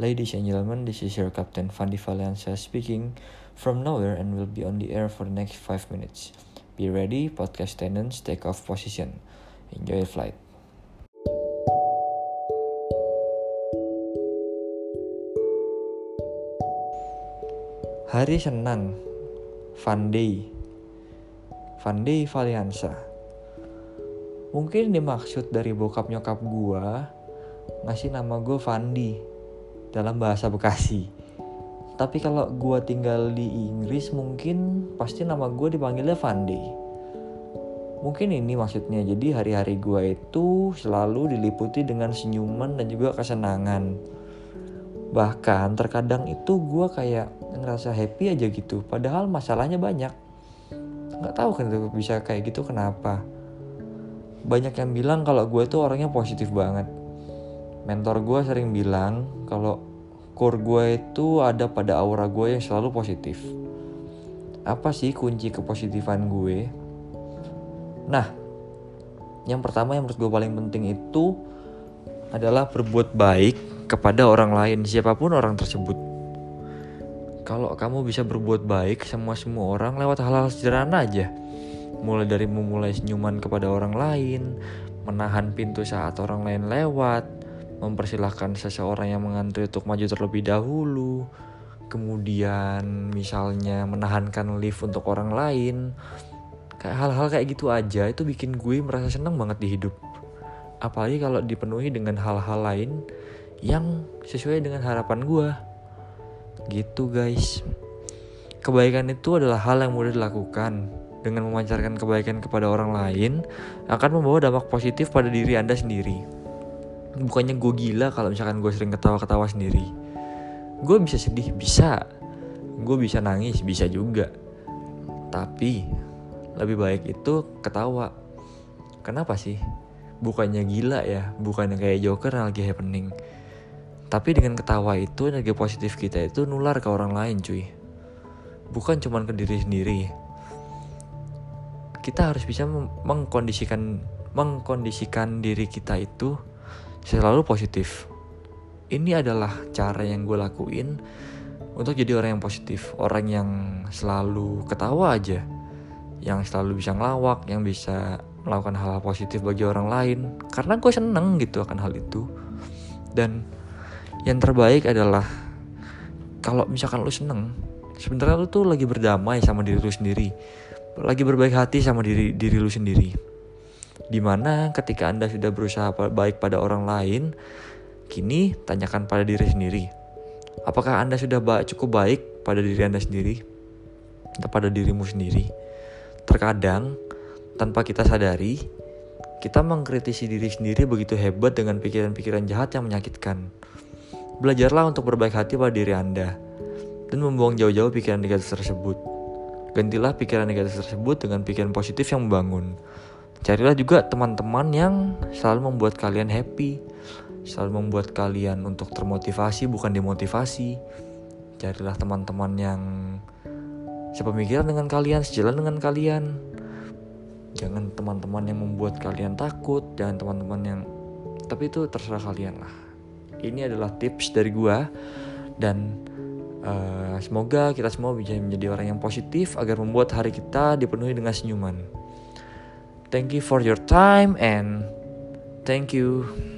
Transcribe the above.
Ladies and gentlemen, this is your Captain Fandi Valencia speaking from nowhere and will be on the air for the next 5 minutes. Be ready, podcast attendants, take off position. Enjoy your flight. Hari Senin, Fandi, Fandi Valiansa. Mungkin dimaksud dari bokap nyokap gua ngasih nama gue Fandi dalam bahasa Bekasi. Tapi kalau gua tinggal di Inggris mungkin pasti nama gue dipanggilnya Fandi. Mungkin ini maksudnya. Jadi hari-hari gua itu selalu diliputi dengan senyuman dan juga kesenangan. Bahkan terkadang itu gue kayak ngerasa happy aja gitu. Padahal masalahnya banyak. Nggak tahu kan itu bisa kayak gitu kenapa. Banyak yang bilang kalau gue tuh orangnya positif banget. Mentor gue sering bilang kalau core gue itu ada pada aura gue yang selalu positif. Apa sih kunci kepositifan gue? Nah, yang pertama yang menurut gue paling penting itu adalah berbuat baik kepada orang lain, siapa pun orang tersebut. Kalau kamu bisa berbuat baik sama semua orang lewat hal-hal sederhana aja. Mulai dari memulai senyuman kepada orang lain, menahan pintu saat orang lain lewat, mempersilahkan seseorang yang mengantri untuk maju terlebih dahulu, kemudian misalnya menahankan lift untuk orang lain. Kayak hal-hal kayak gitu aja itu bikin gue merasa senang banget di hidup. Apalagi kalau dipenuhi dengan hal-hal lain yang sesuai dengan harapan gue gitu guys. Kebaikan itu adalah hal yang mudah dilakukan. Dengan memancarkan kebaikan kepada orang lain akan membawa dampak positif pada diri anda sendiri bukannya gue gila kalau misalkan gue sering ketawa-ketawa sendiri. Gue bisa sedih bisa. Gue bisa nangis bisa juga. Tapi lebih baik itu ketawa. Kenapa sih? Bukannya gila ya bukannya kayak joker yang lagi happening. Tapi dengan ketawa itu energi positif kita itu nular ke orang lain cuy. Bukan cuma ke diri sendiri. Kita harus bisa mengkondisikan mengkondisikan diri kita itu selalu positif. Ini adalah cara yang gue lakuin untuk jadi orang yang positif, orang yang selalu ketawa aja, yang selalu bisa ngelawak, yang bisa melakukan hal-hal positif bagi orang lain. Karena gue seneng gitu akan hal itu. Dan yang terbaik adalah kalau misalkan lu seneng sebenarnya lu tuh lagi berdamai sama diri lu sendiri lagi berbaik hati sama diri diri lu sendiri di mana ketika anda sudah berusaha baik pada orang lain kini tanyakan pada diri sendiri apakah anda sudah cukup baik pada diri anda sendiri atau pada dirimu sendiri terkadang tanpa kita sadari kita mengkritisi diri sendiri begitu hebat dengan pikiran-pikiran jahat yang menyakitkan Belajarlah untuk berbaik hati pada diri Anda dan membuang jauh-jauh pikiran negatif tersebut. Gantilah pikiran negatif tersebut dengan pikiran positif yang membangun. Carilah juga teman-teman yang selalu membuat kalian happy, selalu membuat kalian untuk termotivasi bukan demotivasi. Carilah teman-teman yang sepemikiran dengan kalian, sejalan dengan kalian. Jangan teman-teman yang membuat kalian takut, jangan teman-teman yang tapi itu terserah kalian lah ini adalah tips dari gua dan uh, semoga kita semua bisa menjadi orang yang positif agar membuat hari kita dipenuhi dengan senyuman. Thank you for your time and thank you.